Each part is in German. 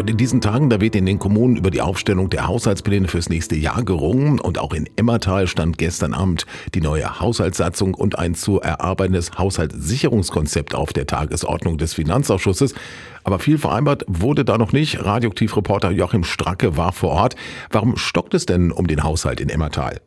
Und in diesen Tagen, da wird in den Kommunen über die Aufstellung der Haushaltspläne fürs nächste Jahr gerungen. Und auch in Emmertal stand gestern Abend die neue Haushaltssatzung und ein zu erarbeitendes Haushaltssicherungskonzept auf der Tagesordnung des Finanzausschusses. Aber viel vereinbart wurde da noch nicht. Radioaktivreporter Joachim Stracke war vor Ort. Warum stockt es denn um den Haushalt in Emmertal?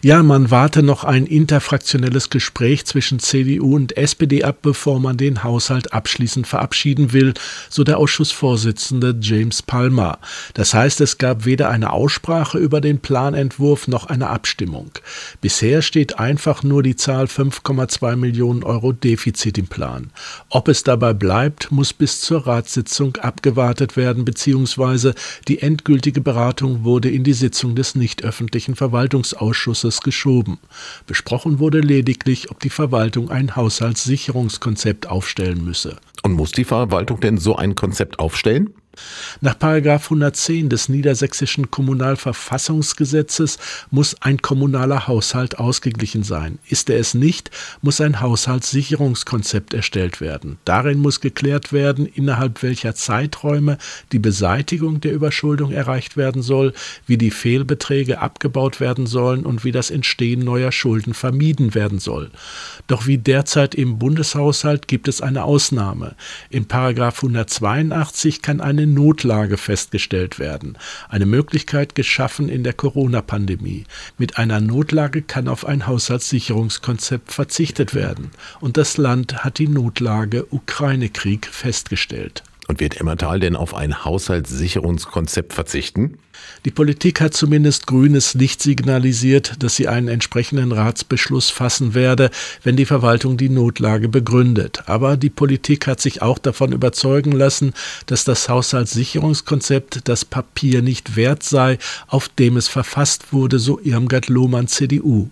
Ja, man warte noch ein interfraktionelles Gespräch zwischen CDU und SPD ab, bevor man den Haushalt abschließend verabschieden will, so der Ausschussvorsitzende James Palmer. Das heißt, es gab weder eine Aussprache über den Planentwurf noch eine Abstimmung. Bisher steht einfach nur die Zahl 5,2 Millionen Euro Defizit im Plan. Ob es dabei bleibt, muss bis zur Ratssitzung abgewartet werden, beziehungsweise die endgültige Beratung wurde in die Sitzung des nicht öffentlichen Verwaltungsausschusses Ausschusses geschoben. Besprochen wurde lediglich, ob die Verwaltung ein Haushaltssicherungskonzept aufstellen müsse. Und muss die Verwaltung denn so ein Konzept aufstellen? Nach 110 des Niedersächsischen Kommunalverfassungsgesetzes muss ein kommunaler Haushalt ausgeglichen sein. Ist er es nicht, muss ein Haushaltssicherungskonzept erstellt werden. Darin muss geklärt werden, innerhalb welcher Zeiträume die Beseitigung der Überschuldung erreicht werden soll, wie die Fehlbeträge abgebaut werden sollen und wie das Entstehen neuer Schulden vermieden werden soll. Doch wie derzeit im Bundeshaushalt gibt es eine Ausnahme. In 182 kann eine Notlage festgestellt werden, eine Möglichkeit geschaffen in der Corona-Pandemie. Mit einer Notlage kann auf ein Haushaltssicherungskonzept verzichtet werden, und das Land hat die Notlage Ukraine-Krieg festgestellt. Und wird Emmertal denn auf ein Haushaltssicherungskonzept verzichten? Die Politik hat zumindest grünes Licht signalisiert, dass sie einen entsprechenden Ratsbeschluss fassen werde, wenn die Verwaltung die Notlage begründet. Aber die Politik hat sich auch davon überzeugen lassen, dass das Haushaltssicherungskonzept das Papier nicht wert sei, auf dem es verfasst wurde, so Irmgard Lohmann CDU.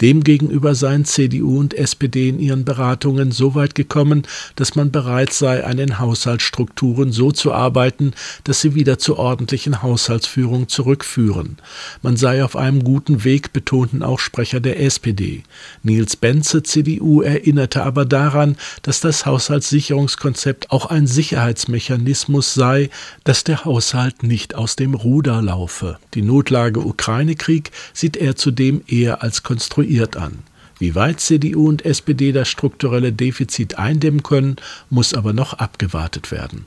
Demgegenüber seien CDU und SPD in ihren Beratungen so weit gekommen, dass man bereit sei, an den Haushaltsstrukturen so zu arbeiten, dass sie wieder zur ordentlichen Haushaltsführung Einführung zurückführen. Man sei auf einem guten Weg, betonten auch Sprecher der SPD. Nils Benze, CDU, erinnerte aber daran, dass das Haushaltssicherungskonzept auch ein Sicherheitsmechanismus sei, dass der Haushalt nicht aus dem Ruder laufe. Die Notlage Ukraine-Krieg sieht er zudem eher als konstruiert an. Wie weit CDU und SPD das strukturelle Defizit eindämmen können, muss aber noch abgewartet werden.